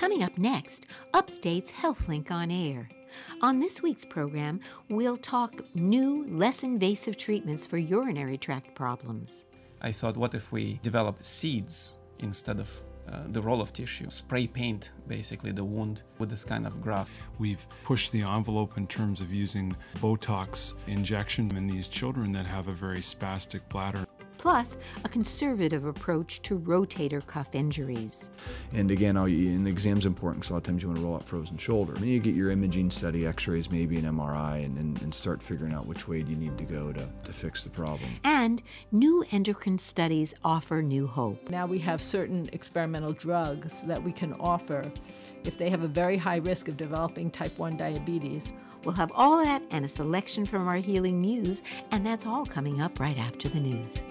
Coming up next, Upstate's HealthLink on Air. On this week's program, we'll talk new, less invasive treatments for urinary tract problems. I thought, what if we develop seeds instead of uh, the roll of tissue, spray paint basically the wound with this kind of graft. We've pushed the envelope in terms of using Botox injection in these children that have a very spastic bladder plus a conservative approach to rotator cuff injuries. And again, and the exam's important because a lot of times you want to roll out frozen shoulder. Then you get your imaging study, x-rays, maybe an MRI, and, and, and start figuring out which way do you need to go to, to fix the problem. And new endocrine studies offer new hope. Now we have certain experimental drugs that we can offer if they have a very high risk of developing type 1 diabetes. We'll have all that and a selection from our Healing Muse, and that's all coming up right after the news.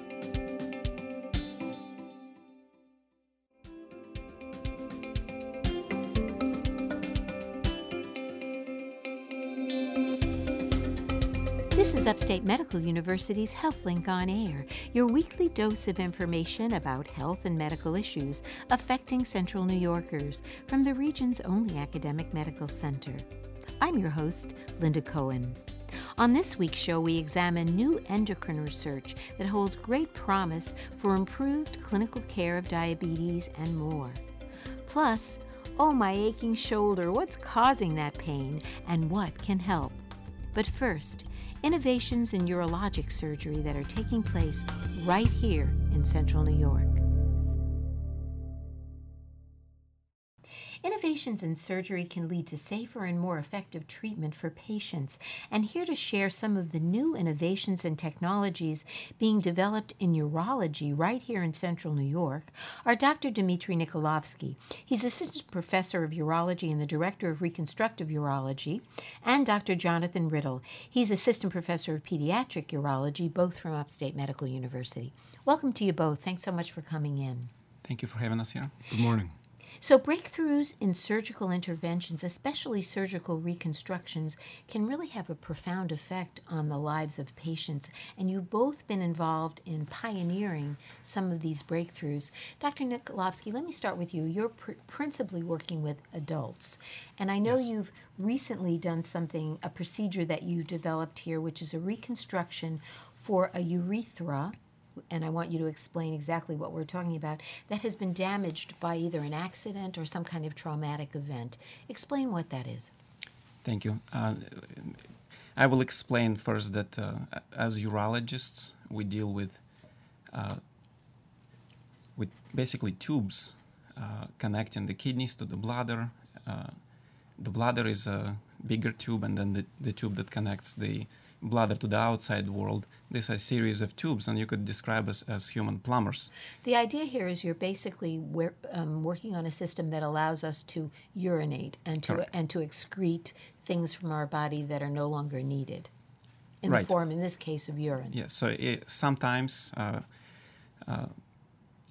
Is Upstate Medical University's HealthLink on Air, your weekly dose of information about health and medical issues affecting Central New Yorkers from the region's only academic medical center. I'm your host, Linda Cohen. On this week's show, we examine new endocrine research that holds great promise for improved clinical care of diabetes and more. Plus, oh, my aching shoulder, what's causing that pain and what can help? But first, innovations in urologic surgery that are taking place right here in central New York. Innovations in surgery can lead to safer and more effective treatment for patients. And here to share some of the new innovations and technologies being developed in urology right here in central New York are Dr. Dmitry Nikolavsky. He's assistant professor of urology and the director of reconstructive urology, and Dr. Jonathan Riddle. He's assistant professor of pediatric urology, both from Upstate Medical University. Welcome to you both. Thanks so much for coming in. Thank you for having us here. Good morning. So, breakthroughs in surgical interventions, especially surgical reconstructions, can really have a profound effect on the lives of patients. And you've both been involved in pioneering some of these breakthroughs. Dr. Nikolavsky, let me start with you. You're pr- principally working with adults. And I know yes. you've recently done something, a procedure that you developed here, which is a reconstruction for a urethra and I want you to explain exactly what we're talking about, that has been damaged by either an accident or some kind of traumatic event. Explain what that is. Thank you. Uh, I will explain first that uh, as urologists, we deal with uh, with basically tubes uh, connecting the kidneys to the bladder. Uh, the bladder is a bigger tube, and then the, the tube that connects the bladder to the outside world. This is a series of tubes, and you could describe us as human plumbers. The idea here is you're basically um, working on a system that allows us to urinate and to Correct. and to excrete things from our body that are no longer needed, in right. the form, in this case, of urine. Yeah. So it, sometimes uh, uh,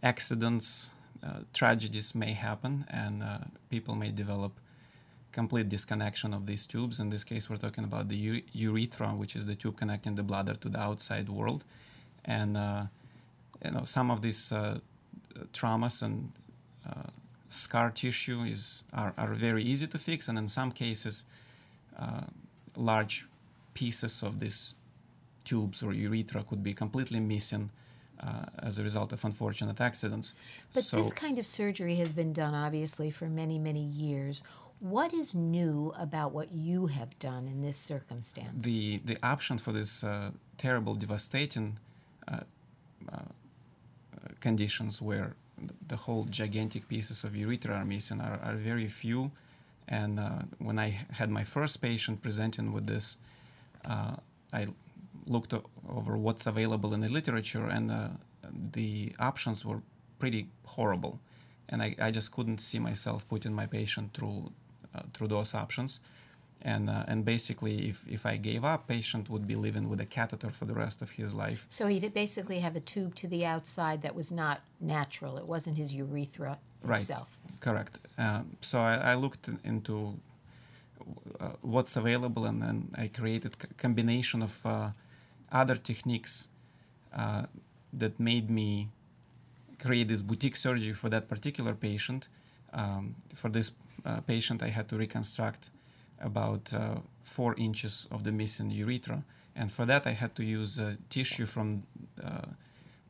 accidents, uh, tragedies may happen, and uh, people may develop complete disconnection of these tubes. In this case, we're talking about the urethra, which is the tube connecting the bladder to the outside world. And uh, you know, some of these uh, traumas and uh, scar tissue is are, are very easy to fix, and in some cases, uh, large pieces of these tubes or urethra could be completely missing. Uh, as a result of unfortunate accidents. But so, this kind of surgery has been done obviously for many, many years. What is new about what you have done in this circumstance? The the option for this uh, terrible, devastating uh, uh, conditions where the whole gigantic pieces of urethra are missing are, are very few. And uh, when I had my first patient presenting with this, uh, I looked over what's available in the literature, and uh, the options were pretty horrible. And I, I just couldn't see myself putting my patient through through those options. And, uh, and basically, if, if I gave up, patient would be living with a catheter for the rest of his life. So he'd basically have a tube to the outside that was not natural. It wasn't his urethra itself. Right, correct. Um, so I, I, looked into uh, what's available, and then I created a combination of uh, other techniques uh, that made me create this boutique surgery for that particular patient. Um, for this patient, I had to reconstruct about uh, four inches of the missing urethra. And for that, I had to use uh, tissue from uh,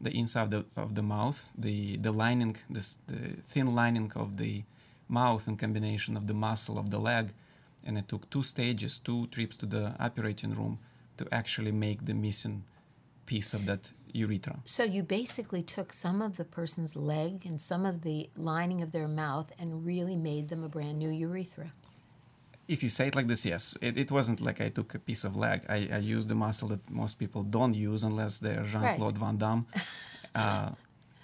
the inside of the, of the mouth, the, the lining, this, the thin lining of the mouth in combination of the muscle of the leg. And it took two stages, two trips to the operating room to actually make the missing piece of that urethra. So you basically took some of the person's leg and some of the lining of their mouth and really made them a brand new urethra. If you say it like this, yes. It, it wasn't like I took a piece of leg. I, I used the muscle that most people don't use unless they're Jean Claude Van Damme. uh,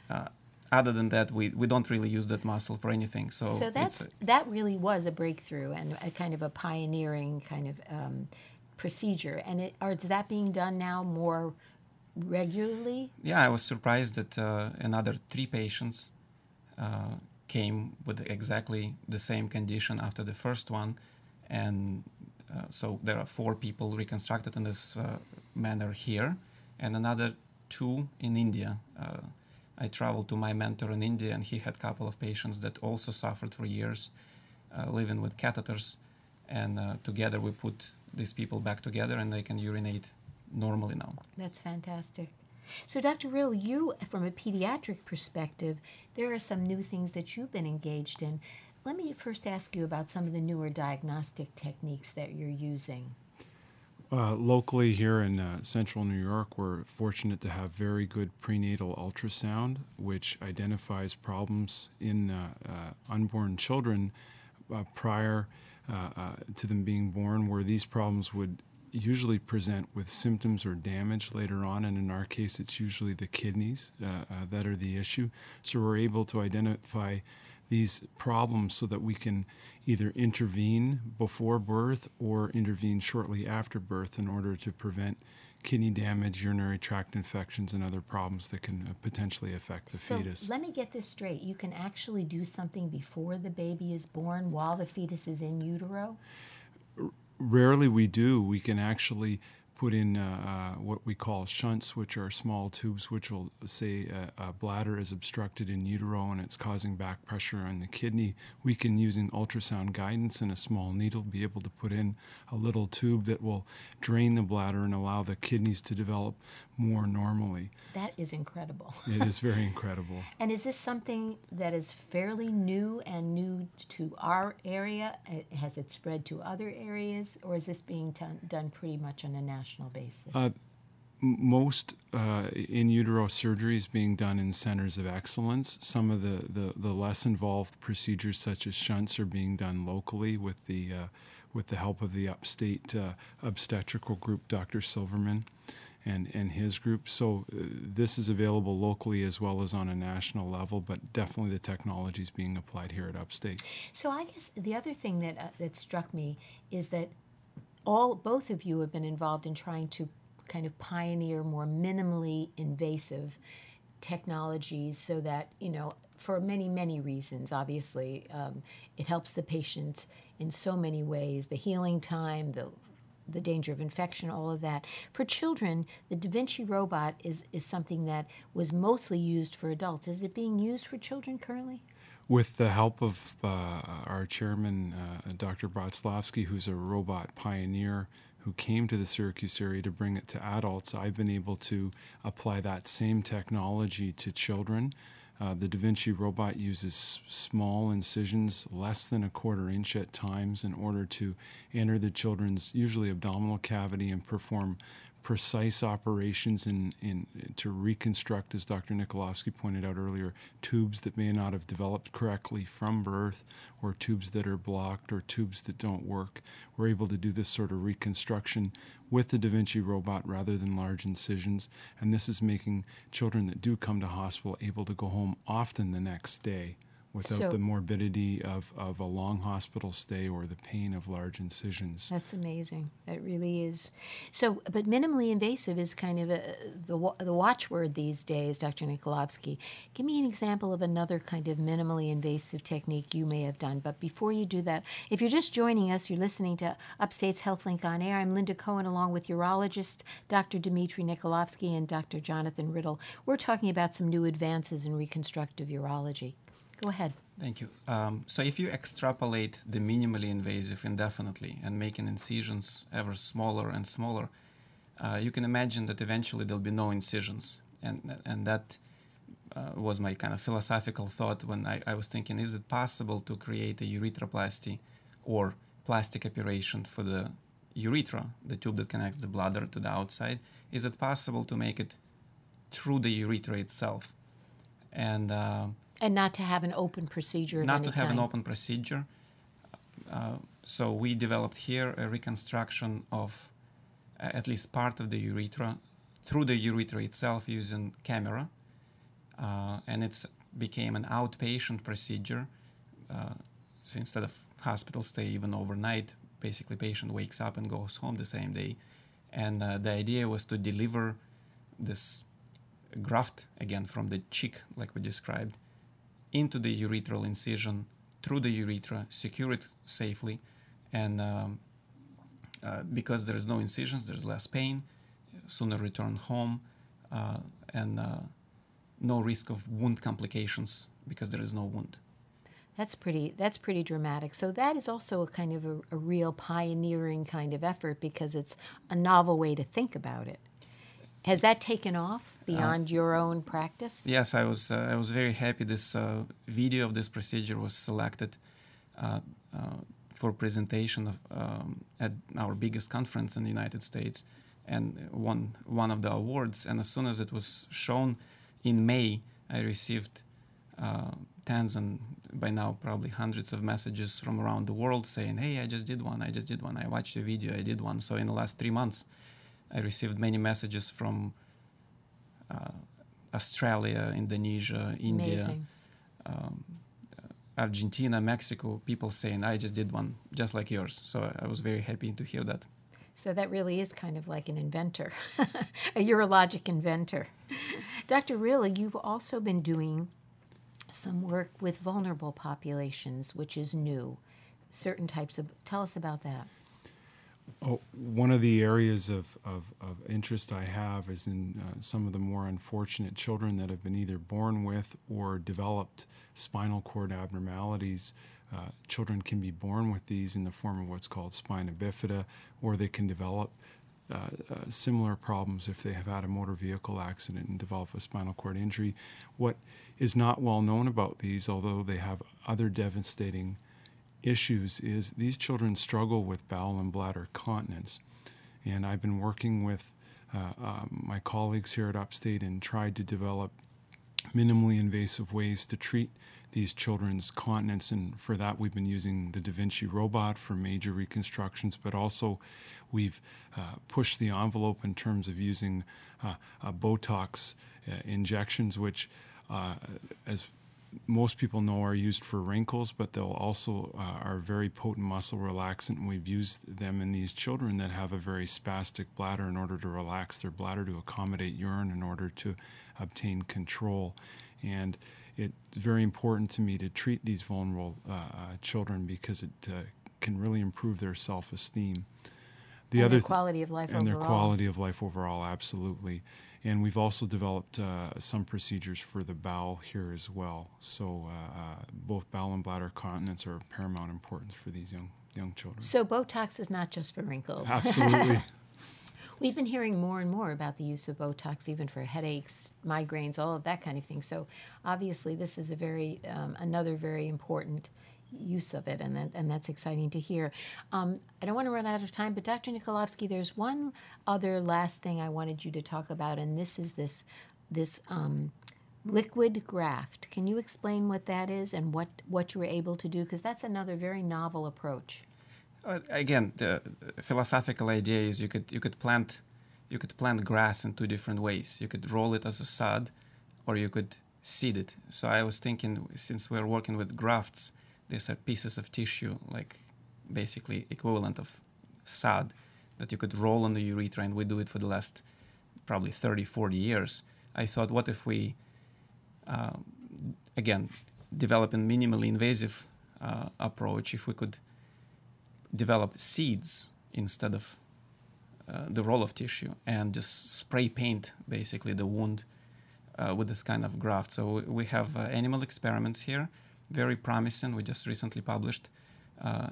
uh, other than that, we, we don't really use that muscle for anything. So, so that's a, that really was a breakthrough and a kind of a pioneering kind of um, procedure. And it, or is that being done now more regularly? Yeah, I was surprised that uh, another three patients uh, came with exactly the same condition after the first one, and uh, so there are four people reconstructed in this uh, manner here, and another two in India. Uh, I traveled to my mentor in India, and he had a couple of patients that also suffered for years, uh, living with catheters, and together we put these people back together, and they can urinate normally now. That's fantastic. So, Dr. Riddle, you, from a pediatric perspective, there are some new things that you've been engaged in. Let me first ask you about some of the newer diagnostic techniques that you're using. Uh, locally here in uh, central New York, we're fortunate to have very good prenatal ultrasound, which identifies problems in uh, uh unborn children uh, prior uh, to them being born, where these problems would usually present with symptoms or damage later on, and in our case, it's usually the kidneys uh, uh, that are the issue. So we're able to identify these problems so that we can either intervene before birth or intervene shortly after birth in order to prevent kidney damage, urinary tract infections, and other problems that can uh, potentially affect the so fetus. Let me get this straight. You can actually do something before the baby is born while the fetus is in utero? Rarely we do. We can actually put in uh, uh, what we call shunts, which are small tubes which will say a, a, bladder is obstructed in utero and it's causing back pressure on the kidney. We can, using ultrasound guidance and a small needle, be able to put in a little tube that will drain the bladder and allow the kidneys to develop more normally. That is incredible. it is very incredible. And is this something that is fairly new and new to our area? Uh, has it spread to other areas, or is this being t- done pretty much on a national basis? Uh, most uh, in utero surgery is being done in centers of excellence. Some of the, the, the, less involved procedures, such as shunts, are being done locally with the, uh, with the help of the upstate uh, obstetrical group, Dr. Silverman and, and his group. So uh, this is available locally as well as on a national level, but definitely the technology is being applied here at Upstate. So I guess the other thing that uh, that struck me is that all both of you have been involved in trying to kind of pioneer more minimally invasive technologies so that you know for many many reasons obviously um, it helps the patients in so many ways the healing time the the danger of infection, all of that. For children, the Da Vinci robot is, is something that was mostly used for adults. Is it being used for children currently? With the help of uh, our chairman, uh, Dr. Bratslavsky, who's a robot pioneer who came to the Syracuse area to bring it to adults, I've been able to apply that same technology to children. Uh, the Da Vinci robot uses small incisions, less than a quarter inch at times, in order to enter the children's usually abdominal cavity and perform precise operations in, in to reconstruct, as Dr. Nikolavsky pointed out earlier, tubes that may not have developed correctly from birth, or tubes that are blocked, or tubes that don't work. We're able to do this sort of reconstruction with the Da Vinci robot rather than large incisions, and this is making children that do come to hospital able to go home often the next day without so, the morbidity of, of a long hospital stay or the pain of large incisions. That's amazing. That really is. So, but minimally invasive is kind of a, the, the watchword these days, Dr. Nikolavsky. Give me an example of another kind of minimally invasive technique you may have done. But before you do that, if you're just joining us, you're listening to Upstate's HealthLink on Air. I'm Linda Cohen along with urologist Dr. Dmitry Nikolavsky and Dr. Jonathan Riddle. We're talking about some new advances in reconstructive urology. Go ahead. Thank you. Um, so if you extrapolate the minimally invasive indefinitely and making incisions ever smaller and smaller, uh, you can imagine that eventually there'll be no incisions, and and that uh, was my kind of philosophical thought when I, I was thinking: Is it possible to create a urethroplasty or plastic operation for the urethra, the tube that connects the bladder to the outside? Is it possible to make it through the urethra itself? And uh, and not to have an open procedure. not to have kind. an open procedure. Uh, so we developed here a reconstruction of uh, at least part of the urethra through the urethra itself using camera, uh, and it's became an outpatient procedure. Uh, so instead of hospital stay even overnight, basically patient wakes up and goes home the same day. And uh, the idea was to deliver this graft again from the cheek, like we described, into the urethral incision through the urethra, secure it safely, and um, uh, because there is no incisions, there's less pain, sooner return home, uh, and uh, no risk of wound complications because there is no wound. That's pretty. That's pretty dramatic. So that is also a kind of a, a real pioneering kind of effort because it's a novel way to think about it. Has that taken off beyond uh, your own practice? Yes, I was. Uh, I was very happy. This uh, video of this procedure was selected uh, uh, for presentation of, um, at our biggest conference in the United States, and won one of the awards. And as soon as it was shown in May, I received uh, tens and by now probably hundreds of messages from around the world saying, "Hey, I just did one. I just did one. I watched your video. I did one." So in the last three months I received many messages from uh, Australia, Indonesia, India, um, Argentina, Mexico, people saying, I just did one just like yours. So I was very happy to hear that. So that really is kind of like an inventor, a urologic inventor. Dr. Riddle, you've also been doing some work with vulnerable populations, which is new. Certain types of, tell us about that. Oh, one of the areas of, of, of, interest I have is in uh, some of the more unfortunate children that have been either born with or developed spinal cord abnormalities. Uh, children can be born with these in the form of what's called spina bifida, or they can develop uh, uh similar problems if they have had a motor vehicle accident and develop a spinal cord injury. What is not well known about these, although they have other devastating issues is these children struggle with bowel and bladder continence. And I've been working with uh, uh, my colleagues here at Upstate and tried to develop minimally invasive ways to treat these children's continence. And for that, we've been using the Da Vinci robot for major reconstructions, but also we've uh, pushed the envelope in terms of using uh, Botox uh, injections, which, uh, as most people know are used for wrinkles, but they'll also uh, are very potent muscle relaxant. And we've used them in these children that have a very spastic bladder in order to relax their bladder to accommodate urine in order to obtain control. And it's very important to me to treat these vulnerable uh, uh, children because it uh, can really improve their self-esteem. The and other their quality of life and overall. their quality of life overall, absolutely. And we've also developed uh, some procedures for the bowel here as well. So uh, uh, both bowel and bladder continence are of paramount importance for these young young children. So Botox is not just for wrinkles. Absolutely. We've been hearing more and more about the use of Botox, even for headaches, migraines, all of that kind of thing. So obviously, this is a very um, another very important use of it, and and that's exciting to hear. Um, I don't want to run out of time, but Dr. Nikolavsky, there's one other last thing I wanted you to talk about, and this is this this um, liquid graft. Can you explain what that is and what what you were able to do? Because that's another very novel approach. Uh, again, the philosophical idea is you could you could plant you could plant grass in two different ways. You could roll it as a sod, or you could seed it. So I was thinking, since we're working with grafts, these are pieces of tissue, like basically equivalent of sod, that you could roll on the urethra, and we do it for the last probably 30, 40 years. I thought, what if we, uh, again, develop a minimally invasive uh, approach, if we could develop seeds instead of uh, the roll of tissue and just spray paint basically the wound uh, with this kind of graft. So we have uh, animal experiments here, very promising. We just recently published uh,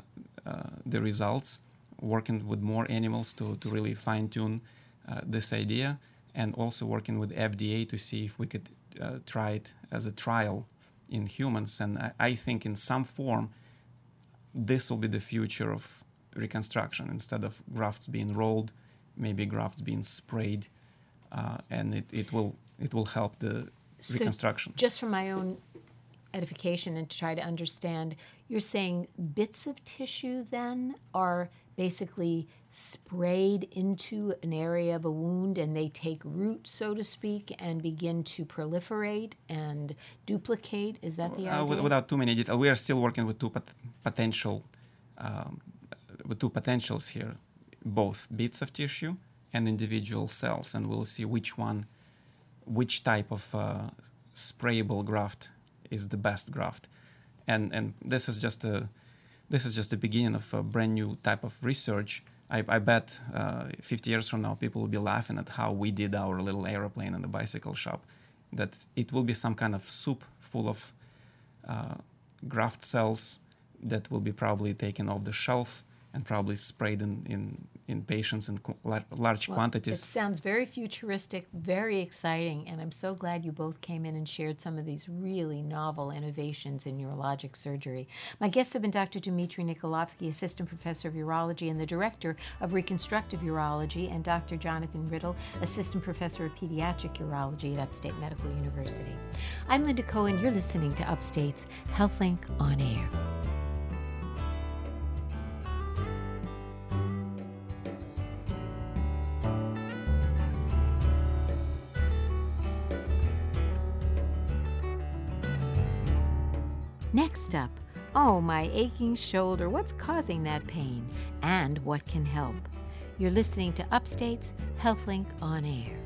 uh, the results, working with more animals to, to really fine tune uh, this idea, and also working with FDA to see if we could try it as a trial in humans. And I, I think in some form, this will be the future of reconstruction instead of grafts being rolled, maybe grafts being sprayed, uh, and it, it will it will help the so reconstruction. Just from my own edification and to try to understand, you're saying bits of tissue then are basically sprayed into an area of a wound and they take root, so to speak, and begin to proliferate and duplicate. Is that the uh, idea? without too many details, we are still working with two pot- potential, um, with two potentials here, both bits of tissue and individual cells, and we'll see which one, which type of uh, sprayable graft is the best graft, and and this is just a this is just the beginning of a brand new type of research. I, I bet uh, 50 years from now, people will be laughing at how we did our little aeroplane in the bicycle shop. That it will be some kind of soup full of uh, graft cells that will be probably taken off the shelf and probably sprayed in, in in patients in large well, quantities. It sounds very futuristic, very exciting, and I'm so glad you both came in and shared some of these really novel innovations in urologic surgery. My guests have been Dr. Dmitry Nikolavsky, Assistant Professor of Urology and the Director of Reconstructive Urology, and Dr. Jonathan Riddle, Assistant Professor of Pediatric Urology at Upstate Medical University. I'm Linda Cohen. You're listening to Upstate's HealthLink on Air. Next up, oh, my aching shoulder, what's causing that pain? And what can help? You're listening to Upstate's HealthLink on Air.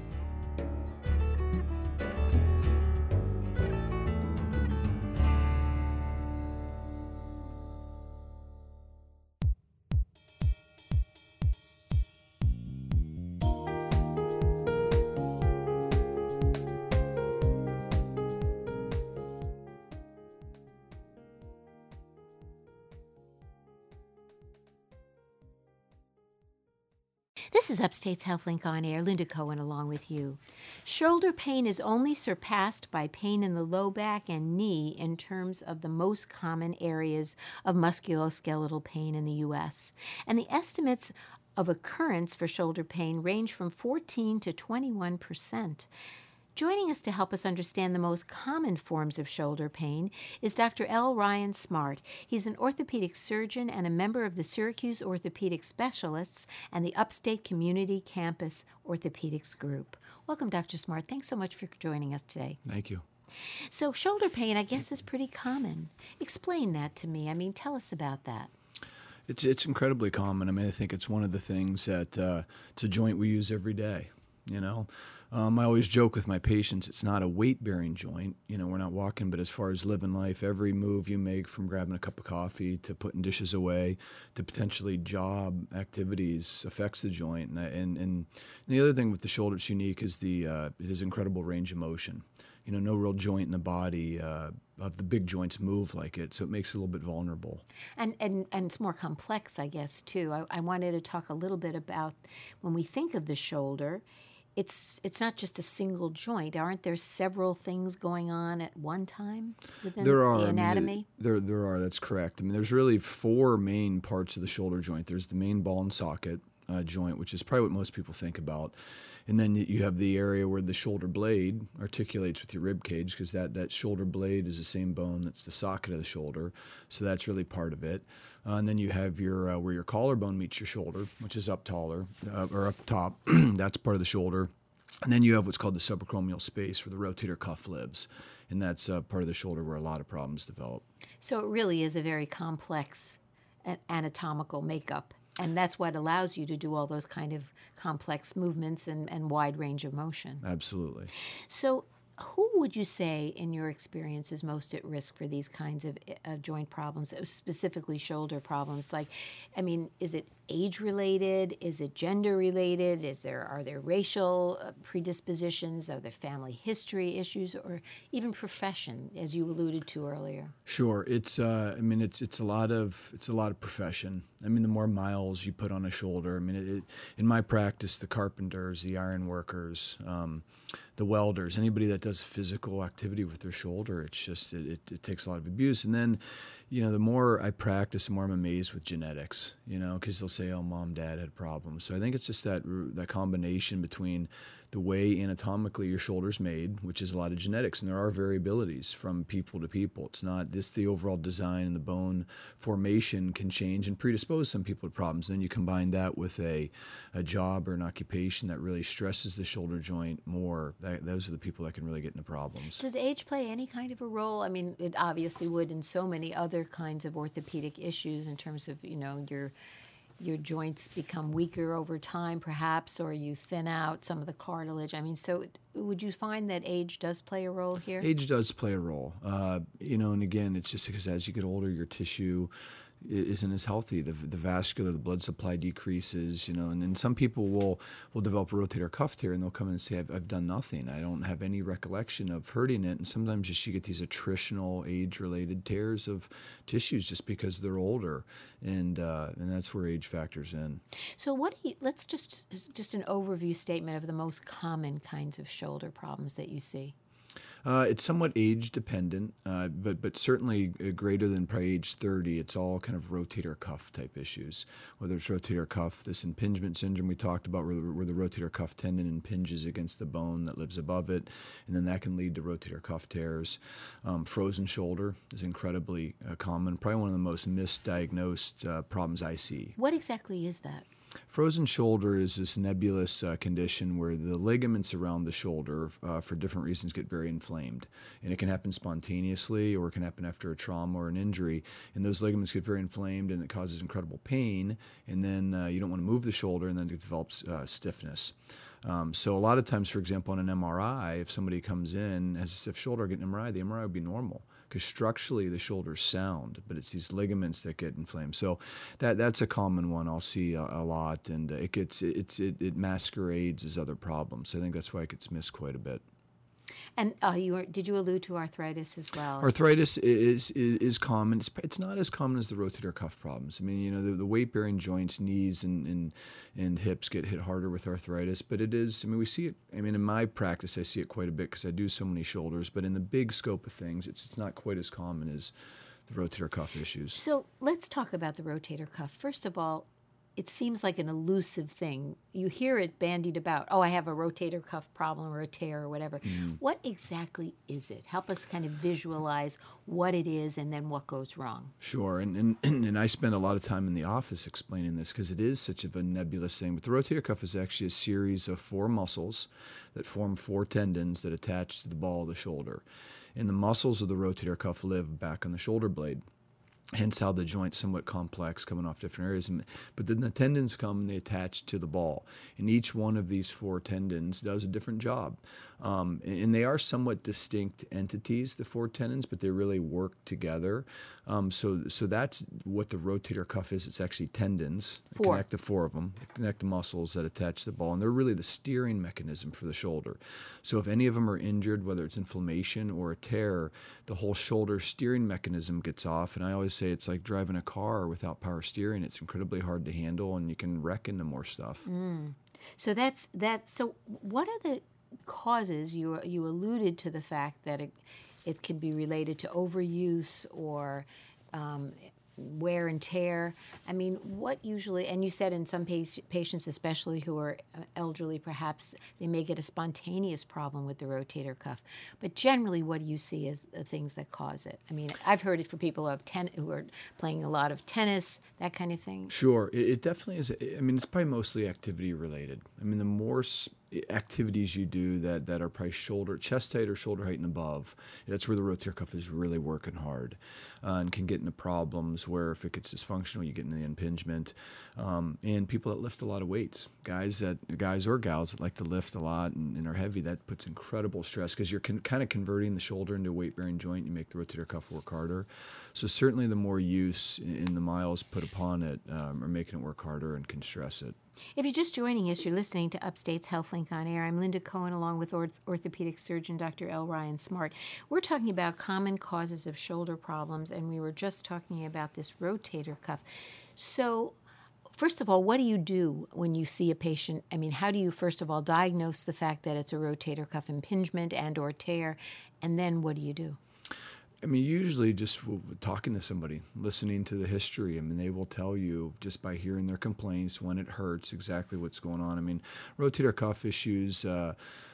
Upstate's HealthLink on Air. Linda Cohen along with you. Shoulder pain is only surpassed by pain in the low back and knee in terms of the most common areas of musculoskeletal pain in the U.S. And the estimates of occurrence for shoulder pain range from 14 to 21 percent. Joining us to help us understand the most common forms of shoulder pain is Dr. L. Ryan Smart. He's an orthopedic surgeon and a member of the Syracuse Orthopedic Specialists and the Upstate Community Campus Orthopedics Group. Welcome, Dr. Smart. Thanks so much for joining us today. Thank you. So, shoulder pain, I guess, is pretty common. Explain that to me. I mean, tell us about that. It's it's incredibly common. I mean, I think it's one of the things that uh, it's a joint we use every day. You know, um, I always joke with my patients, it's not a weight bearing joint. You know, we're not walking, but as far as living life, every move you make from grabbing a cup of coffee to putting dishes away to potentially job activities affects the joint. And, and, and the other thing with the shoulder it's unique is the uh, it has incredible range of motion. You know, no real joint in the body uh, of the big joints move like it, so it makes it a little bit vulnerable. And and, and it's more complex, I guess, too. I, I wanted to talk a little bit about when we think of the shoulder it's it's not just a single joint. Aren't there several things going on at one time within there are, the anatomy? I mean, there there are. That's correct. I mean, there's really four main parts of the shoulder joint. There's the main ball and socket uh, joint, which is probably what most people think about. And then you have the area where the shoulder blade articulates with your rib cage, because that, that shoulder blade is the same bone that's the socket of the shoulder. So that's really part of it. Uh, and then you have your uh, where your collarbone meets your shoulder, which is up taller uh, or up top. that's part of the shoulder. And then you have what's called the subacromial space where the rotator cuff lives. And that's uh, part of the shoulder where a lot of problems develop. So it really is a very complex anatomical makeup and that's what allows you to do all those kind of complex movements and, and wide range of motion. Absolutely. So who would you say, in your experience, is most at risk for these kinds of uh, joint problems, specifically shoulder problems? Like, I mean, is it age related? Is it gender related? Is there are there racial uh, predispositions? Are there family history issues, or even profession, as you alluded to earlier? Sure, it's. Uh, I mean, it's it's a lot of it's a lot of profession. I mean, the more miles you put on a shoulder. I mean, it, it, in my practice, the carpenters, the iron workers. Um, the welders, anybody that does physical activity with their shoulder, it's just it, it, it, takes a lot of abuse. And then, you know, the more I practice, the more I'm amazed with genetics. You know, because they'll say, "Oh, mom, dad had problems." So I think it's just that that combination between the way anatomically your shoulder's made, which is a lot of genetics, and there are variabilities from people to people. It's not this the overall design and the bone formation can change and predispose some people to problems. Then you combine that with a, a job or an occupation that really stresses the shoulder joint more. That, those are the people that can really get into problems. Does age play any kind of a role? I mean, it obviously would in so many other kinds of orthopedic issues in terms of you know your your joints become weaker over time, perhaps, or you thin out some of the cartilage. I mean, so would you find that age does play a role here? Age does play a role. Uh, you know, and again, it's just because as you get older, your tissue isn't as healthy. The, the vascular, the blood supply decreases, you know, and then some people will, will develop a rotator cuff tear and they'll come in and say, I've, I've done nothing. I don't have any recollection of hurting it. And sometimes you get these attritional age related tears of tissues just because they're older. And, uh, and that's where age factors in. So what do you, let's just, just an overview statement of the most common kinds of shoulder problems that you see. Uh, it's somewhat age dependent, uh, but but certainly uh, greater than probably age 30. It's all kind of rotator cuff type issues, whether it's rotator cuff, this impingement syndrome we talked about, where the, where the rotator cuff tendon impinges against the bone that lives above it, and then that can lead to rotator cuff tears. Um, frozen shoulder is incredibly uh, common, probably one of the most misdiagnosed uh, problems I see. What exactly is that? Frozen shoulder is this nebulous uh, condition where the ligaments around the shoulder, uh, for different reasons, get very inflamed. And it can happen spontaneously or it can happen after a trauma or an injury. And those ligaments get very inflamed and it causes incredible pain. And then uh, you don't want to move the shoulder and then it develops uh, stiffness. Um, so a lot of times, for example, on an MRI, if somebody comes in has a stiff shoulder, get an MRI, the MRI would be normal because structurally the shoulder's sound, but it's these ligaments that get inflamed. So that that's a common one I'll see a, a lot, and it gets it's it, it masquerades as other problems. I think that's why it gets missed quite a bit. And uh, you were, did you allude to arthritis as well? Arthritis is, is, is common. It's, it's not as common as the rotator cuff problems. I mean, you know, the, the weight bearing joints, knees, and, and and hips get hit harder with arthritis. But it is. I mean, we see it. I mean, in my practice, I see it quite a bit because I do so many shoulders. But in the big scope of things, it's it's not quite as common as the rotator cuff issues. So let's talk about the rotator cuff. First of all, it seems like an elusive thing. You hear it bandied about. Oh, I have a rotator cuff problem or a tear or whatever. Mm. What exactly is it? Help us kind of visualize what it is and then what goes wrong. Sure, and and, and I spend a lot of time in the office explaining this because it is such of a nebulous thing. But the rotator cuff is actually a series of four muscles that form four tendons that attach to the ball of the shoulder, and the muscles of the rotator cuff live back on the shoulder blade hence how the joint's somewhat complex coming off different areas. But then the tendons come and they attach to the ball. And each one of these four tendons does a different job. Um, and they are somewhat distinct entities the four tendons but they really work together. Um, so so that's what the rotator cuff is. It's actually tendons. Four. connect the four of them connect the muscles that attach the ball. And they're really the steering mechanism for the shoulder. So if any of them are injured whether it's inflammation or a tear the whole shoulder steering mechanism gets off. And i always say it's like driving a car without power steering. It's incredibly hard to handle, and you can wreck into more stuff. Mm. So that's that. So what are the causes? You you alluded to the fact that it it can be related to overuse or um, wear and tear. I mean, what usually, and you said in some patients, especially who are uh, elderly, perhaps they may get a spontaneous problem with the rotator cuff. But generally, what do you see as the things that cause it? I mean, I've heard it for people who, have ten, who are playing a lot of tennis, that kind of thing. Sure. It, it definitely is. I mean, it's probably mostly activity related. I mean, the more activities you do that, that are probably shoulder, chest height or shoulder height and above, that's where the rotator cuff is really working hard uh, and can get into problems where if it gets dysfunctional, you get into the impingement. Um, and people that lift a lot of weights, guys that guys or gals that like to lift a lot and, and are heavy, that puts incredible stress because you're kind of converting the shoulder into a weight bearing joint. You make the rotator cuff work harder. So certainly the more use in the miles put upon it um, are making it work harder and can stress it. If you're just joining us, you're listening to Upstate's HealthLink on Air. I'm Linda Cohen, along with orth- orthopedic surgeon Dr. L. Ryan Smart. We're talking about common causes of shoulder problems, and we were just talking about this rotator cuff. So, first of all, what do you do when you see a patient? I mean, how do you first of all diagnose the fact that it's a rotator cuff impingement and or tear, and then what do you do? I mean, usually just talking to somebody, listening to the history. I mean, they will tell you just by hearing their complaints when it hurts exactly what's going on. I mean, rotator cuff issues, uh,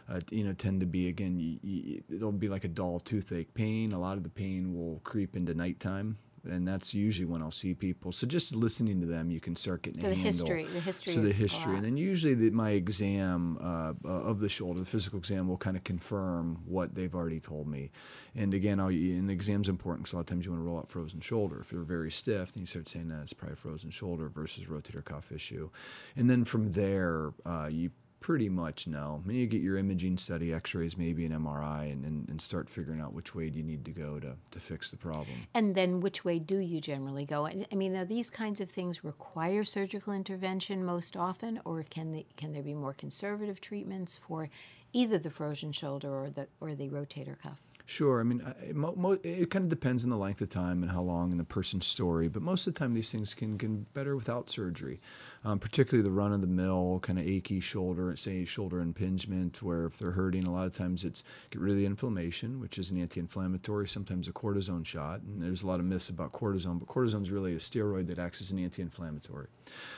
uh, you know, tend to be again, y- y- there'll be like a dull toothache pain. A lot of the pain will creep into nighttime and that's usually when I'll see people. So just listening to them, you can start getting so the handle. history, the history. So the history, and then usually the, my exam uh, uh, of the shoulder, the physical exam, will kind of confirm what they've already told me. And again, I'll, and the exam's important because a lot of times you want to roll out frozen shoulder. If you're very stiff, then you start saying, "No, it's probably frozen shoulder versus rotator cuff issue." And then from there, uh, you pretty much know. I mean, you get your imaging study, x-rays, maybe an MRI, and, and, and, start figuring out which way do you need to go to, to fix the problem. And then which way do you generally go? I mean, are these kinds of things require surgical intervention most often, or can, they, can there be more conservative treatments for either the frozen shoulder or the, or the rotator cuff? Sure. I mean, it, mo- it kind of depends on the length of time and how long and the person's story, but most of the time these things can get better without surgery, um, particularly the run of the mill, kind of achy shoulder, say shoulder impingement, where if they're hurting, a lot of times it's get rid of the inflammation, which is an anti inflammatory, sometimes a cortisone shot. And there's a lot of myths about cortisone, but cortisone is really a steroid that acts as an anti inflammatory.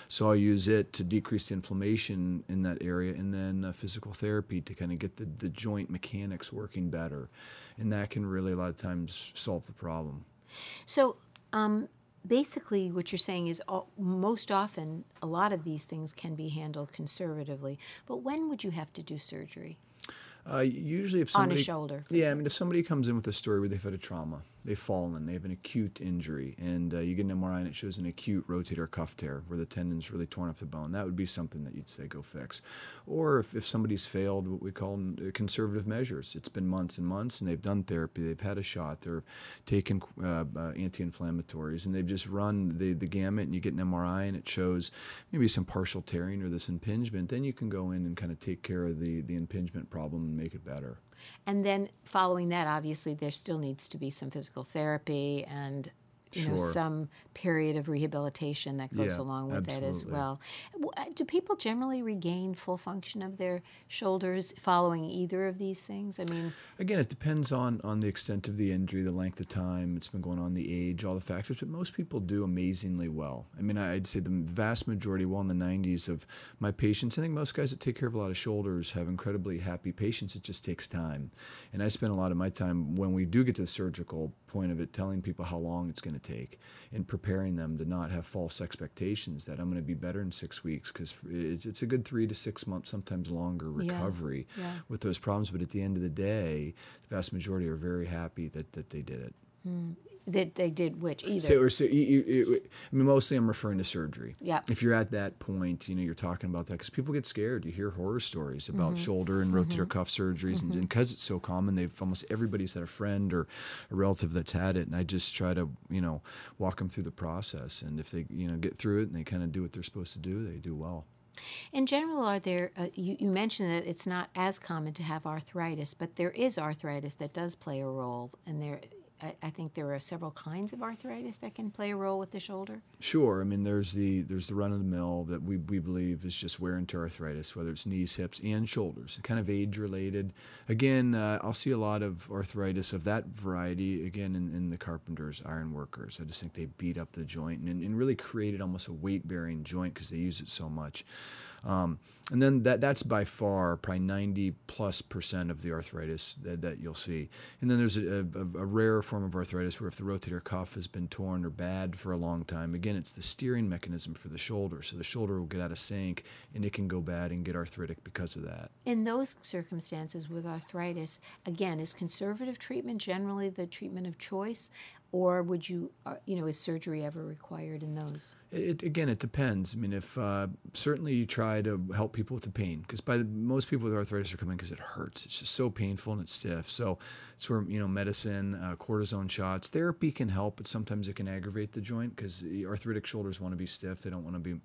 So I'll use it to decrease the inflammation in that area, and then uh, physical therapy to kind of get the, the joint mechanics working better and that can really a lot of times solve the problem. So, um, basically, what you're saying is all, most often a lot of these things can be handled conservatively. But when would you have to do surgery? Uh, usually, if somebody on a shoulder, yeah, I mean, if somebody comes in with a story where they've had a trauma, they've fallen, they have an acute injury, and uh, you get an MRI and it shows an acute rotator cuff tear where the tendon's really torn off the bone, that would be something that you'd say go fix. Or if, if somebody's failed what we call uh, conservative measures, it's been months and months, and they've done therapy, they've had a shot, they're taking uh, uh, anti-inflammatories, and they've just run the the gamut, and you get an MRI and it shows maybe some partial tearing or this impingement, then you can go in and kind of take care of the the impingement problem and make it better. And then following that, obviously, there still needs to be some physical therapy and you sure. know some period of rehabilitation that goes yeah, along with absolutely. it as well. Uh, do people generally regain full function of their shoulders following either of these things? I mean, again, it depends on on the extent of the injury, the length of time it's been going on, the age, all the factors. But most people do amazingly well. I mean, I'd say the vast majority, well in the 90s, of my patients, I think most guys that take care of a lot of shoulders have incredibly happy patients. It just takes time, and I spend a lot of my time when we do get to the surgical point of it, telling people how long it's going to take and preparing them to not have false expectations that I'm going to be better in six weeks because it's, it's, a good three to six months, sometimes longer recovery yeah, yeah. with those problems. But at the end of the day, the vast majority are very happy that, that they did it. Mm. That they did which either. So, or so, you, you, I mean, mostly I'm referring to surgery. Yeah. If you're at that point, you know, you're talking about that because people get scared. You hear horror stories about mm-hmm. shoulder and rotator mm-hmm. cuff surgeries, mm-hmm. and because it's so common, they've almost everybody's had a friend or a relative that's had it, and I just try to, you know, walk them through the process, and if they, you know, get through it and they kind of do what they're supposed to do, they do well. In general, are there? Uh, you, you mentioned that it's not as common to have arthritis, but there is arthritis that does play a role, and there I, think there are several kinds of arthritis that can play a role with the shoulder. Sure. I mean, there's the there's the run of the mill that we, we believe is just wear and tear arthritis, whether it's knees, hips, and shoulders, kind of age related. Again, uh, I'll see a lot of arthritis of that variety again in, in the carpenters, iron workers. I just think they beat up the joint and, and really created almost a weight bearing joint because they use it so much. Um, and then that that's by far probably 90 plus percent of the arthritis that, that you'll see. And then there's a, a, a rare form form of arthritis where if the rotator cuff has been torn or bad for a long time, again, it's the steering mechanism for the shoulder. So the shoulder will get out of sync and it can go bad and get arthritic because of that. In those circumstances with arthritis, again, is conservative treatment generally the treatment of choice? Or would you, uh, you know, is surgery ever required in those? It, again, it depends. I mean, if uh, certainly you try to help people with the pain, because by the, most people with arthritis are coming because it hurts. It's just so painful and it's stiff. So it's where you know medicine, uh, cortisone shots, therapy can help, but sometimes it can aggravate the joint because arthritic shoulders want to be stiff. They don't want to be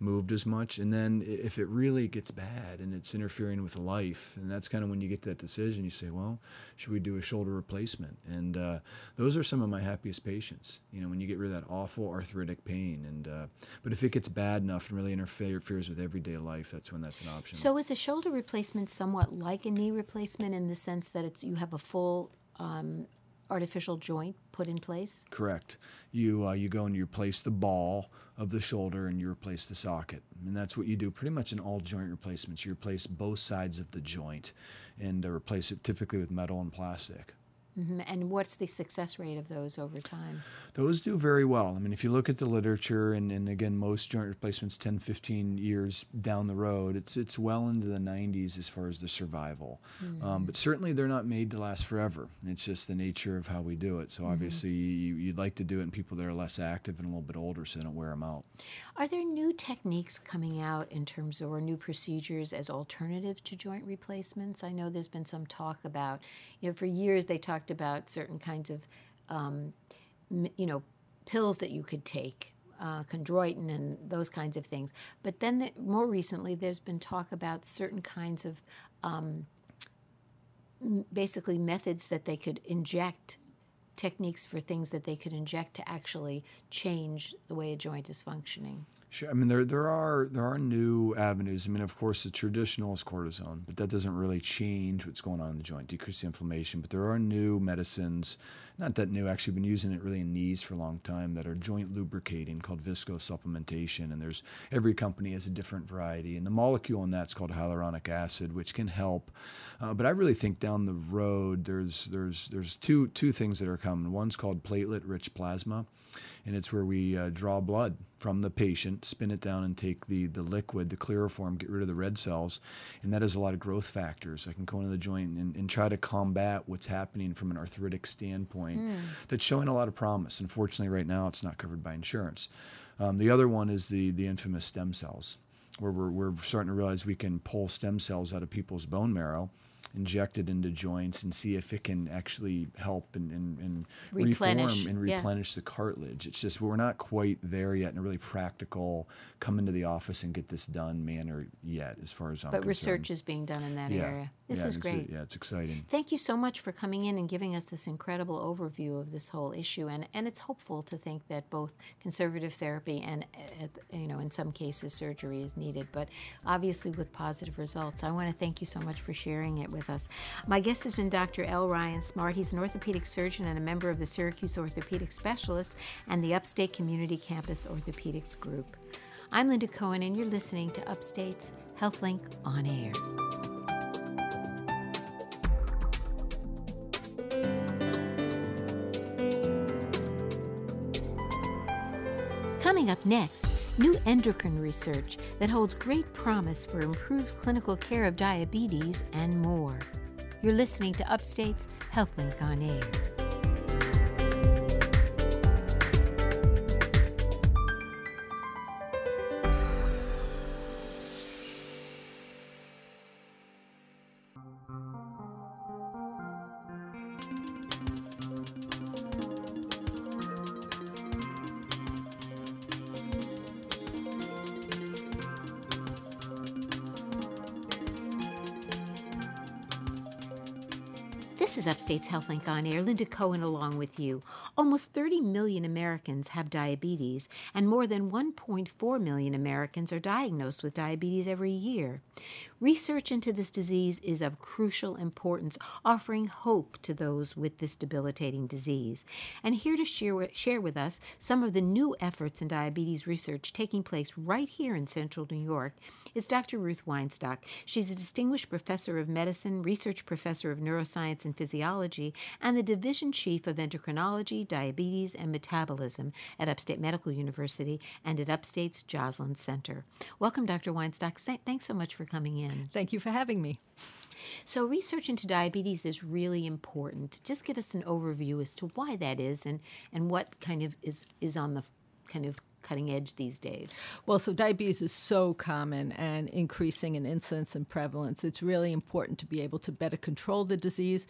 moved as much. And then if it really gets bad and it's interfering with life, and that's kind of when you get that decision, you say, well, should we do a shoulder replacement? And uh, those are some of my happiest patients. You know, when you get rid of that awful arthritic pain. And uh, but if it gets bad enough and really interferes with everyday life, that's when that's an option. So is a shoulder replacement somewhat like a knee replacement in the sense that it's you have a full um, artificial joint put in place? Correct. You uh, you go and you replace the ball of the shoulder and you replace the socket, and that's what you do pretty much in all joint replacements. You replace both sides of the joint, and uh, replace it typically with metal and plastic. Mm-hmm. And what's the success rate of those over time? Those do very well. I mean, if you look at the literature, and, and again, most joint replacements 10, 15 years down the road, it's, it's well into the 90s as far as the survival. Mm-hmm. Um, but certainly they're not made to last forever. It's just the nature of how we do it. So mm-hmm. obviously, you, you'd like to do it in people that are less active and a little bit older so they don't wear them out. Are there new techniques coming out in terms of, or new procedures as alternative to joint replacements? I know there's been some talk about, you know, for years they talked about certain kinds of, um, you know, pills that you could take, uh, chondroitin and those kinds of things. But then the, more recently, there's been talk about certain kinds of um, basically methods that they could inject techniques for things that they could inject to actually change the way a joint is functioning? Sure. I mean, there there are there are new avenues. I mean, of course, the traditional is cortisone, but that doesn't really change what's going on in the joint, decrease the inflammation. But there are new medicines, not that new, actually, been using it really in knees for a long time that are joint lubricating called visco supplementation. And there's every company has a different variety, and the molecule in that's called hyaluronic acid, which can help. Uh, but I really think down the road, there's there's there's two two things that are coming. One's called platelet-rich plasma, and it's where we uh, draw blood from the patient, spin it down, and take the, the liquid, the clear form, get rid of the red cells. And that has a lot of growth factors that can go into the joint and, and try to combat what's happening from an arthritic standpoint mm. that's showing a lot of promise. Unfortunately, right now, it's not covered by insurance. Um, the other one is the, the infamous stem cells, where we're, we're starting to realize we can pull stem cells out of people's bone marrow inject it into joints and see if it can actually help and, and, and reform and replenish yeah. the cartilage. It's just we're not quite there yet in a really practical come into the office and get this done manner yet, as far as I'm but concerned. But research is being done in that yeah. area. This yeah, is great. yeah, it's exciting. Thank you so much for coming in and giving us this incredible overview of this whole issue. And, and it's hopeful to think that both conservative therapy and, uh, you know, in some cases, surgery is needed, but obviously with positive results. I want to thank you so much for sharing it with us. My guest has been Dr. L. Ryan Smart. He's an orthopedic surgeon and a member of the Syracuse Orthopedic Specialists and the Upstate Community Campus Orthopedics Group. I'm Linda Cohen, and you're listening to Upstate's HealthLink on Air. Coming up next, new endocrine research that holds great promise for improved clinical care of diabetes and more. You're listening to Upstate's HealthLink on Air. This is Upstate's HealthLink on Air. Linda Cohen along with you. Almost 30 million Americans have diabetes, and more than 1.4 million Americans are diagnosed with diabetes every year. Research into this disease is of crucial importance, offering hope to those with this debilitating disease. And here to share, share with us some of the new efforts in diabetes research taking place right here in central New York is Dr. Ruth Weinstock. She's a distinguished professor of medicine, research professor of neuroscience and physiology, and the division chief of endocrinology, diabetes, and metabolism at Upstate Medical University and at Upstate's Joslin Center. Welcome, Dr. Weinstock. Thanks so much for coming in. Thank you for having me. So, research into diabetes is really important. Just give us an overview as to why that is and, and what kind of is, is on the kind of cutting edge these days? Well, so diabetes is so common and increasing in incidence and prevalence. It's really important to be able to better control the disease,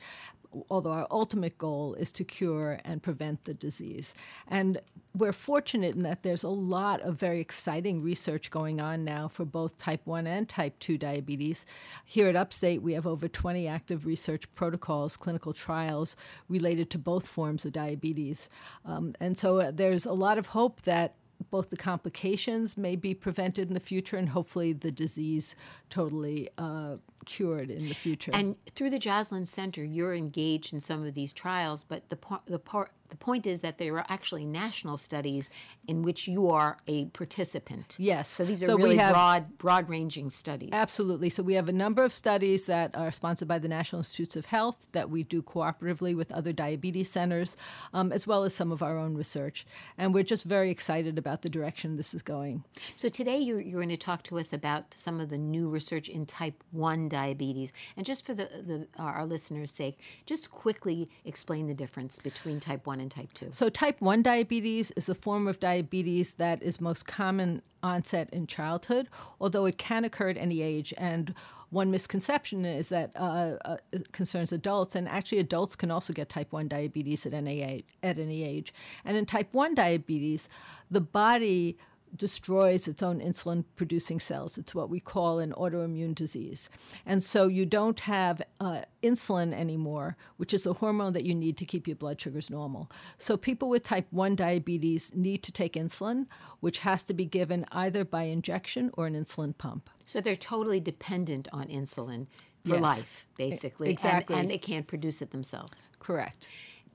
although our ultimate goal is to cure and prevent the disease. And we're fortunate in that there's a lot of very exciting research going on now for both type 1 and type 2 diabetes. Here at Upstate, we have over 20 active research protocols, clinical trials related to both forms of diabetes. Um, and so uh, there's a lot of hope that both the complications may be prevented in the future and hopefully the disease totally uh, cured in the future. And through the Joslin Center, you're engaged in some of these trials, but the, the part the point is that there are actually national studies in which you are a participant. Yes. So these are so really broad, broad-ranging studies. Absolutely. So we have a number of studies that are sponsored by the National Institutes of Health that we do cooperatively with other diabetes centers, um, as well as some of our own research. And we're just very excited about the direction this is going. So today you're, you're going to talk to us about some of the new research in type 1 diabetes. And just for the, the our listeners' sake, just quickly explain the difference between type 1 1 and type 2? So, type 1 diabetes is a form of diabetes that is most common onset in childhood, although it can occur at any age. And one misconception is that uh, uh, concerns adults, and actually adults can also get type 1 diabetes at any age, at any age. And in type 1 diabetes, the body destroys its own insulin producing cells. It's what we call an autoimmune disease. And so you don't have uh, insulin anymore, which is a hormone that you need to keep your blood sugars normal. So people with type 1 diabetes need to take insulin, which has to be given either by injection or an insulin pump. So they're totally dependent on insulin for yes. life, basically. Exactly. And, and they can't produce it themselves. Correct.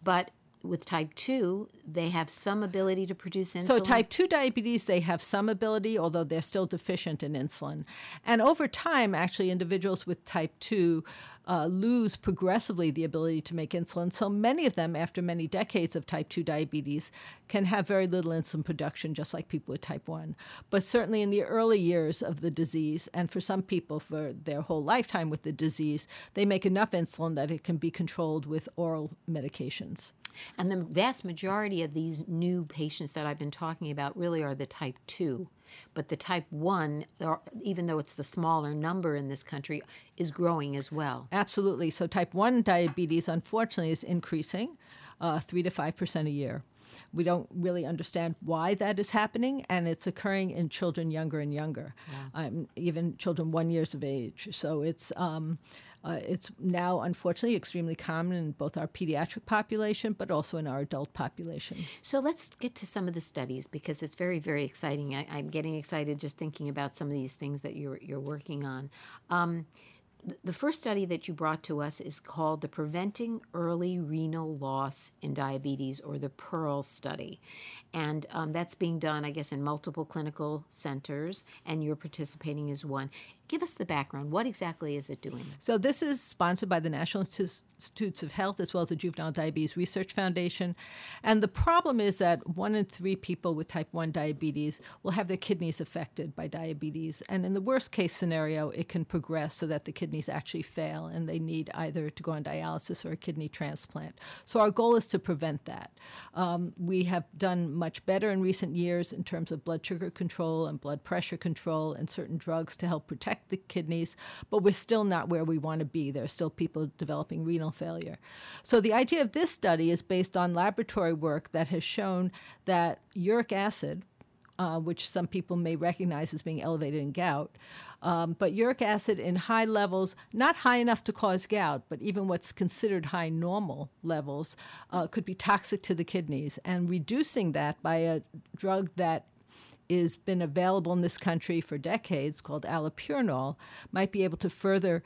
But with type 2, they have some ability to produce insulin. So, type 2 diabetes, they have some ability, although they're still deficient in insulin. And over time, actually, individuals with type 2 uh, lose progressively the ability to make insulin. So, many of them, after many decades of type 2 diabetes, can have very little insulin production, just like people with type 1. But certainly in the early years of the disease, and for some people for their whole lifetime with the disease, they make enough insulin that it can be controlled with oral medications. And the vast majority of these new patients that I've been talking about really are the type 2. But the type 1, even though it's the smaller number in this country, is growing as well. Absolutely. So, type 1 diabetes, unfortunately, is increasing uh, 3 to 5% a year. We don't really understand why that is happening, and it's occurring in children younger and younger, yeah. um, even children one years of age. So it's um, uh, it's now, unfortunately, extremely common in both our pediatric population, but also in our adult population. So let's get to some of the studies because it's very, very exciting. I, am getting excited just thinking about some of these things that you're you're working on. Um, the first study that you brought to us is called the Preventing Early Renal Loss in Diabetes, or the PEARL study. And um, that's being done, I guess, in multiple clinical centers, and you're participating as one. Give us the background. What exactly is it doing? So, this is sponsored by the National Institutes of Health as well as the Juvenile Diabetes Research Foundation. And the problem is that one in three people with type 1 diabetes will have their kidneys affected by diabetes. And in the worst case scenario, it can progress so that the kidneys actually fail and they need either to go on dialysis or a kidney transplant. So, our goal is to prevent that. Um, we have done much better in recent years in terms of blood sugar control and blood pressure control and certain drugs to help protect the kidneys, but we're still not where we want to be. There are still people developing renal failure. So the idea of this study is based on laboratory work that has shown that uric acid, uh, which some people may recognize as being elevated in gout. Um, but uric acid in high levels, not high enough to cause gout, but even what's considered high normal levels, uh, could be toxic to the kidneys. And reducing that by a drug that has been available in this country for decades called allopurinol might be able to further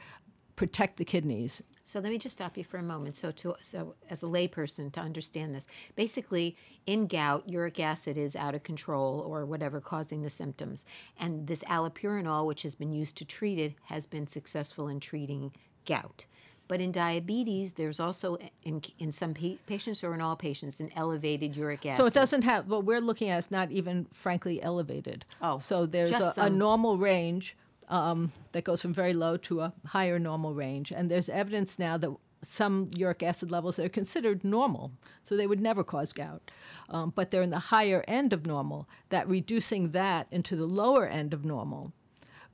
protect the kidneys. So let me just stop you for a moment. So to so as a layperson to understand this, basically in gout, uric acid is out of control or whatever causing the symptoms, and this allopurinol, which has been used to treat it, has been successful in treating gout. But in diabetes, there's also in, in some pa- patients or in all patients an elevated uric acid. So it doesn't have what we're looking at is not even frankly elevated. Oh, so there's a, a normal range um, that goes from very low to a higher normal range, and there's evidence now that some uric acid levels are considered normal, so they would never cause gout, um, but they're in the higher end of normal. That reducing that into the lower end of normal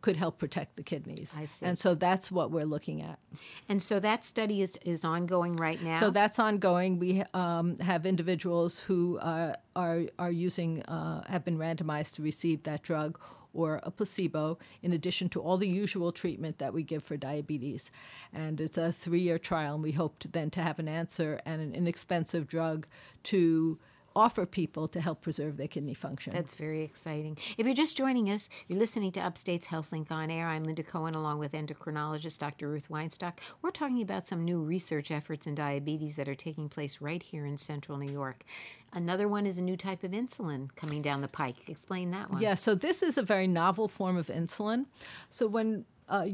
could help protect the kidneys. I see. And so that's what we're looking at. and so that study is is ongoing right now. So that's ongoing. We um, have individuals who uh, are are using uh, have been randomized to receive that drug or a placebo, in addition to all the usual treatment that we give for diabetes. And it's a three-year trial, and we hope to then to have an answer and an inexpensive drug to offer people to help preserve their kidney function. That's very exciting. If you're just joining us, you're listening to Upstate's HealthLink on Air. I'm Linda Cohen, along with endocrinologist Dr. Ruth Weinstock. We're talking about some new research efforts in diabetes that are taking place right here in central New York. Another one is a new type of insulin coming down the pike. Explain that one. Yeah, so this is a very novel form of insulin. So when uh,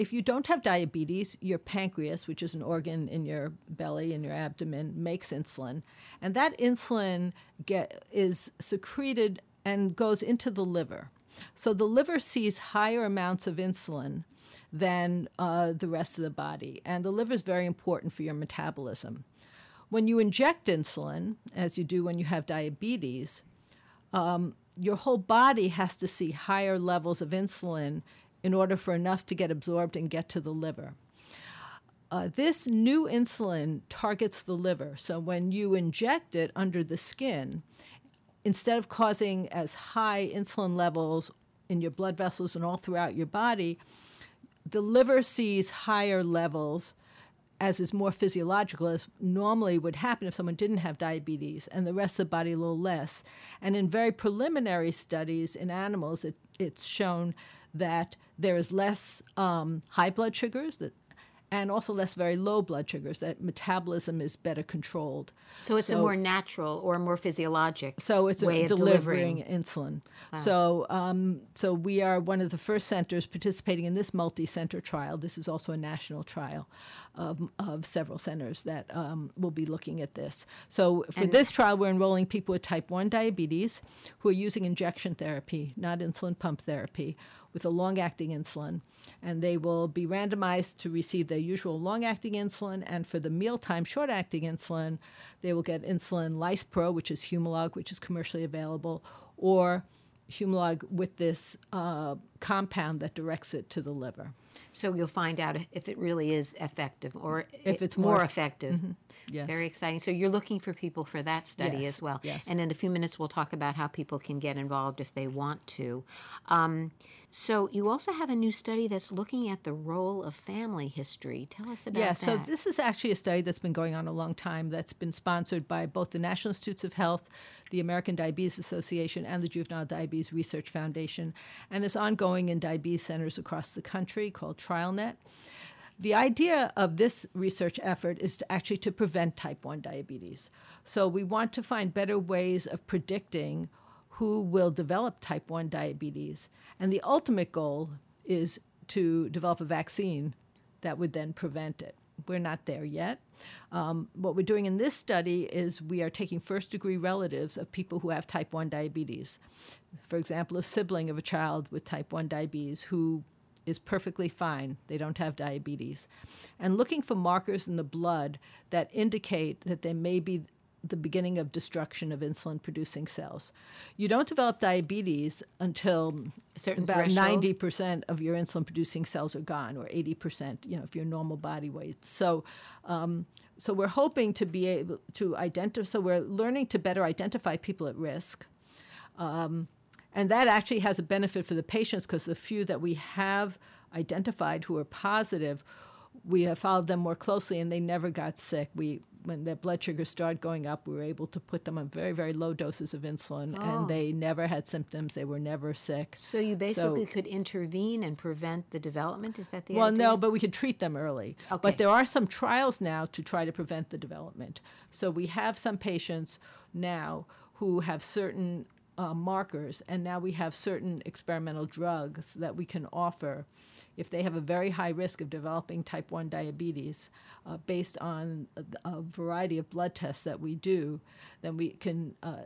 if you don't have diabetes, your pancreas, which is an organ in your belly and your abdomen, makes insulin, and that insulin get is secreted and goes into the liver. So the liver sees higher amounts of insulin than uh, the rest of the body, and the liver is very important for your metabolism. When you inject insulin, as you do when you have diabetes, your whole body has to see higher levels of insulin in order for enough to get absorbed and get to the liver. Uh, this new insulin targets the liver. So when you inject it under the skin, instead of causing as high insulin levels in your blood vessels and all throughout your body, the liver sees higher levels as is more physiological as normally would happen if someone didn't have diabetes and the rest of the body a little less and in very preliminary studies in animals it, it's shown that there is less um, high blood sugars that and also less very low blood sugars that metabolism is better controlled So it's a more natural or more physiologic so it's way a of delivering, delivering. insulin. So, um, so we are one of the first centers participating in this multi-center trial. This is also a national trial of, of several centers that um, will be looking at this. So, for this trial, we're enrolling people with type one diabetes who are using injection therapy, not insulin pump therapy, with a long-acting insulin, and they will be randomized to receive their usual long-acting insulin, and for the mealtime short-acting insulin, they will get insulin Lispro, which is Humalog, which is commercially available, or Humalog with this uh, compound that directs it to the liver. So you'll find out if it really is effective or If it's more more- effective. Yes. Very exciting. So you're looking for people for that study Yes, as well. yes. And in a few minutes, we'll talk about how people can get involved if they want to. Um, so you also have a new study that's looking at the role of family history. Tell us about Yeah, that. so this is actually a study that's been going on a long time that's been sponsored by both the National Institutes of Health, the American Diabetes Association, and the Juvenile Diabetes Research Foundation, and is ongoing in diabetes centers across the country called TrialNet. The idea of this research effort is to actually to prevent type 1 diabetes. So we want to find better ways of predicting who will develop type 1 diabetes. And the ultimate goal is to develop a vaccine that would then prevent it. We're not there yet. Um, what we're doing in this study is we are taking first degree relatives of people who have type 1 diabetes. For example, a sibling of a child with type 1 diabetes who is perfectly fine, they don't have diabetes, and looking for markers in the blood that indicate that they may be the beginning of destruction of insulin producing cells. You don't develop diabetes until certain about threshold? ninety percent of your insulin producing cells are gone, or eighty percent, you know, if you're normal body weight. So, um, so we're hoping to be able to identify. So we're learning to better identify people at risk, um, and that actually has a benefit for the patients because the few that we have identified who are positive, we have followed them more closely and they never got sick. We when their blood sugar started going up, we were able to put them on very, very low doses of insulin, Oh. and they never had symptoms. They were never sick. So you basically could intervene and prevent the development. Is that the well, idea? no, but we could treat them early. Okay. But there are some trials now to try to prevent the development. So we have some patients now who have certain uh, markers, and now we have certain experimental drugs that we can offer if they have a very high risk of developing type 1 diabetes uh, based on a, a variety of blood tests that we do, then we can. Uh,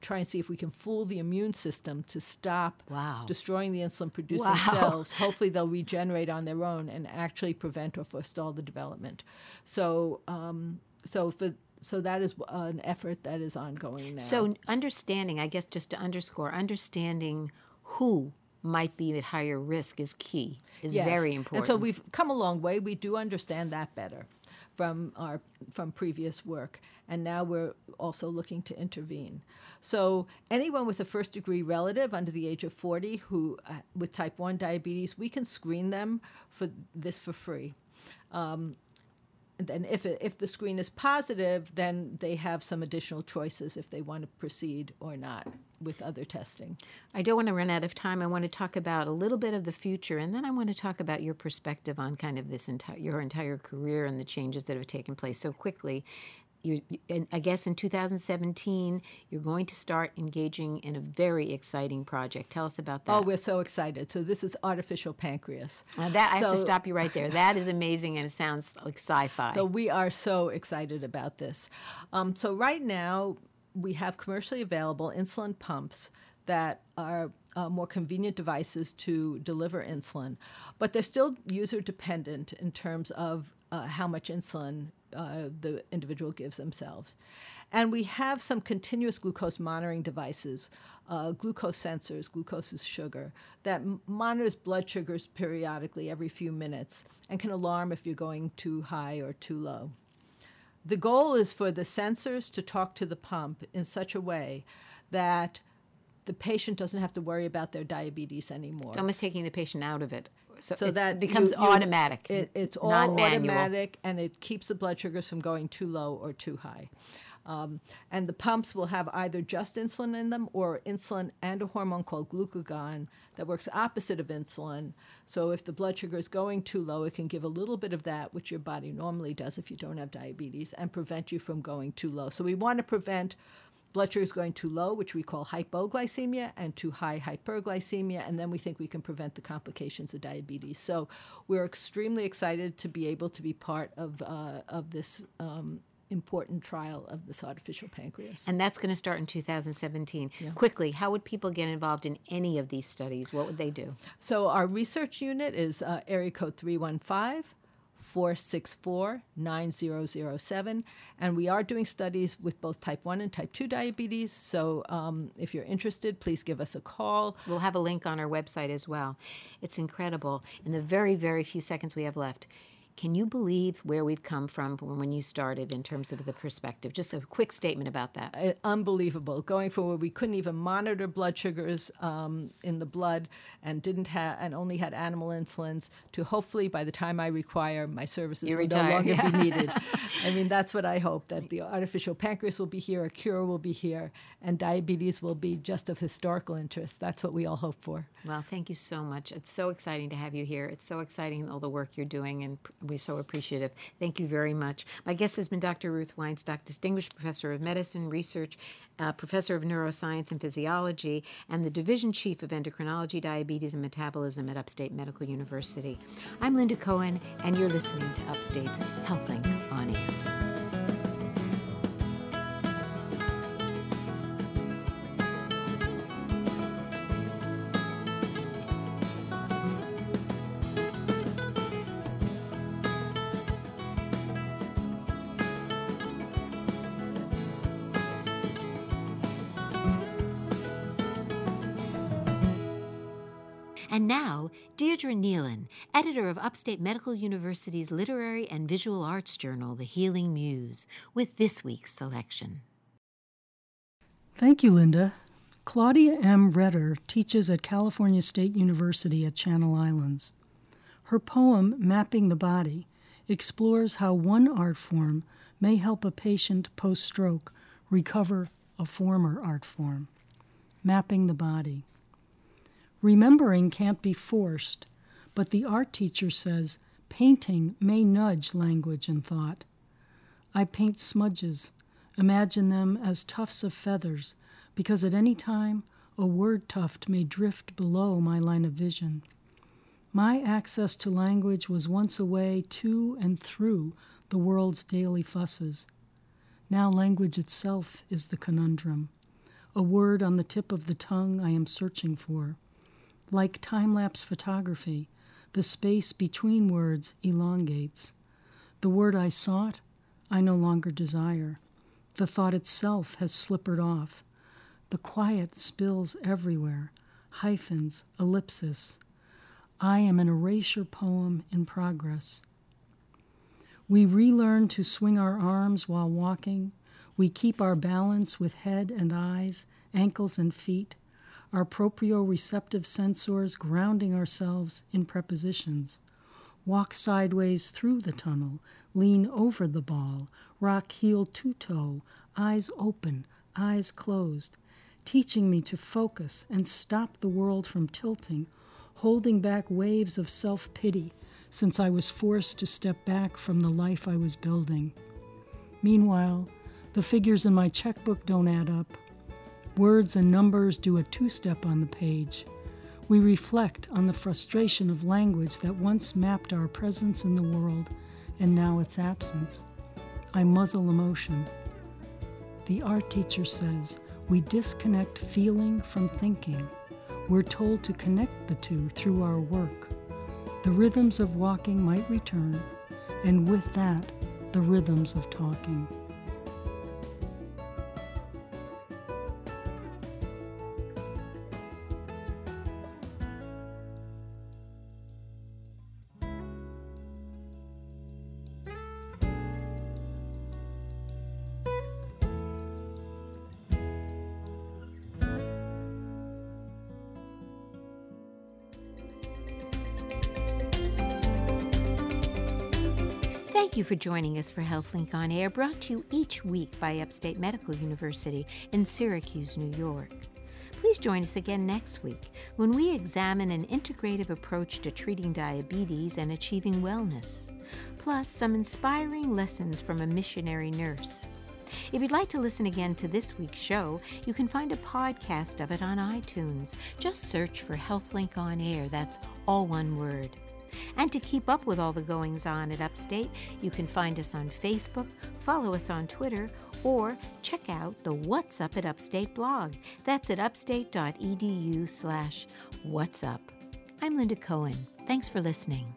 Try and see if we can fool the immune system to stop Wow. destroying the insulin producing Wow. cells. Hopefully, they'll regenerate on their own and actually prevent or forestall the development. So, um, so for so that is an effort that is ongoing now. So understanding, I guess, just to underscore, understanding who might be at higher risk is key. Is Yes. very important. And so we've come a long way. We do understand that better from our from previous work, and now we're also looking to intervene. So anyone with a first degree relative under the age of 40 who uh, with type 1 diabetes, we can screen them for this for free. Um, then if, it, if the screen is positive, then they have some additional choices if they want to proceed or not with other testing. I don't want to run out of time. I want to talk about a little bit of the future, and then I want to talk about your perspective on kind of this entire your entire career and the changes that have taken place so quickly. You, and I guess in 2017, you're going to start engaging in a very exciting project. Tell us about that. Oh, we're so excited. So this is artificial pancreas. Now that I have to stop you right there. That is amazing, and it sounds like sci-fi. So we are so excited about this. Um, so right now we have commercially available insulin pumps that are uh, more convenient devices to deliver insulin, but they're still user dependent in terms of uh, how much insulin uh, the individual gives themselves. And we have some continuous glucose monitoring devices, uh, glucose sensors, glucose is sugar, that monitors blood sugars periodically every few minutes and can alarm if you're going too high or too low. The goal is for the sensors to talk to the pump in such a way that the patient doesn't have to worry about their diabetes anymore. It's almost taking the patient out of it. So, so that becomes you- you- automatic. It, it's all automatic, and it keeps the blood sugars from going too low or too high. Um, and the pumps will have either just insulin in them or insulin and a hormone called glucagon that works opposite of insulin. So if the blood sugar is going too low, it can give a little bit of that, which your body normally does if you don't have diabetes, and prevent you from going too low. So we want to prevent blood sugar is going too low, which we call hypoglycemia, and too high hyperglycemia, and then we think we can prevent the complications of diabetes. So we're extremely excited to be able to be part of uh, of this um, important trial of this artificial pancreas. And that's going to start in 2017. Quickly, how would people get involved in any of these studies? What would they do? So our research unit is uh, area code 315 464 9007. And we are doing studies with both type 1 and type 2 diabetes. So um, if you're interested, please give us a call. We'll have a link on our website as well. It's incredible. In the very, very few seconds we have left, can you believe where we've come from when you started in terms of the perspective? Just a quick statement about that. Uh, unbelievable. Going from where we couldn't even monitor blood sugars um, in the blood and didn't have and only had animal insulins to hopefully by the time I require my services You will no longer yeah. be needed. I mean that's what I hope that the artificial pancreas will be here, a cure will be here, and diabetes will be just of historical interest. That's what we all hope for. Well, thank you so much. It's so exciting to have you here. It's so exciting all the work you're doing, and we're so appreciative. Thank you very much. My guest has been Dr. Ruth Weinstock, Distinguished Professor of Medicine, Research, uh, Professor of Neuroscience and Physiology, and the Division Chief of Endocrinology, Diabetes, and Metabolism at Upstate Medical University. I'm Linda Cohen, and you're listening to Upstate's HealthLink on Air. Editor of Upstate Medical University's literary and visual arts journal, The Healing Muse, with this week's selection. Thank you, Linda. Claudia M. Reder teaches at California State University at Channel Islands. Her poem, Mapping the Body, explores how one art form may help a patient post stroke recover a former art form. Mapping the Body. Remembering can't be forced, but the art teacher says painting may nudge language and thought. I paint smudges, imagine them as tufts of feathers because at any time a word tuft may drift below my line of vision. My access to language was once a way to and through the world's daily fusses. Now language itself is the conundrum, a word on the tip of the tongue I am searching for. Like time lapse photography, the space between words elongates. The word I sought, I no longer desire. The thought itself has slippered off. The quiet spills everywhere, hyphens, ellipsis. I am an erasure poem in progress. We relearn to swing our arms while walking. We keep our balance with head and eyes, ankles and feet, our proprioceptive sensors grounding ourselves in prepositions. Walk sideways through the tunnel, lean over the ball, rock heel to toe, eyes open, eyes closed teaching me to focus and stop the world from tilting, holding back waves of self pity since I was forced to step back from the life I was building. Meanwhile, the figures in my checkbook don't add up. Words and numbers do a two step on the page. We reflect on the frustration of language that once mapped our presence in the world and now its absence. I muzzle emotion. The art teacher says, we disconnect feeling from thinking. We're told to connect the two through our work. The rhythms of walking might return, and with that, the rhythms of talking. For joining us for HealthLink on Air, brought to you each week by Upstate Medical University in Syracuse, New York. Please join us again next week when we examine an integrative approach to treating diabetes and achieving wellness, plus some inspiring lessons from a missionary nurse. If you'd like to listen again to this week's show, you can find a podcast of it on iTunes. Just search for HealthLink on Air. That's all one word. And to keep up with all the goings on at Upstate, you can find us on Facebook, follow us on Twitter, or check out the What's Up at Upstate blog. That's at upstate.edu slash what's up. I'm Linda Cohen. Thanks for listening.